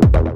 bye, bye.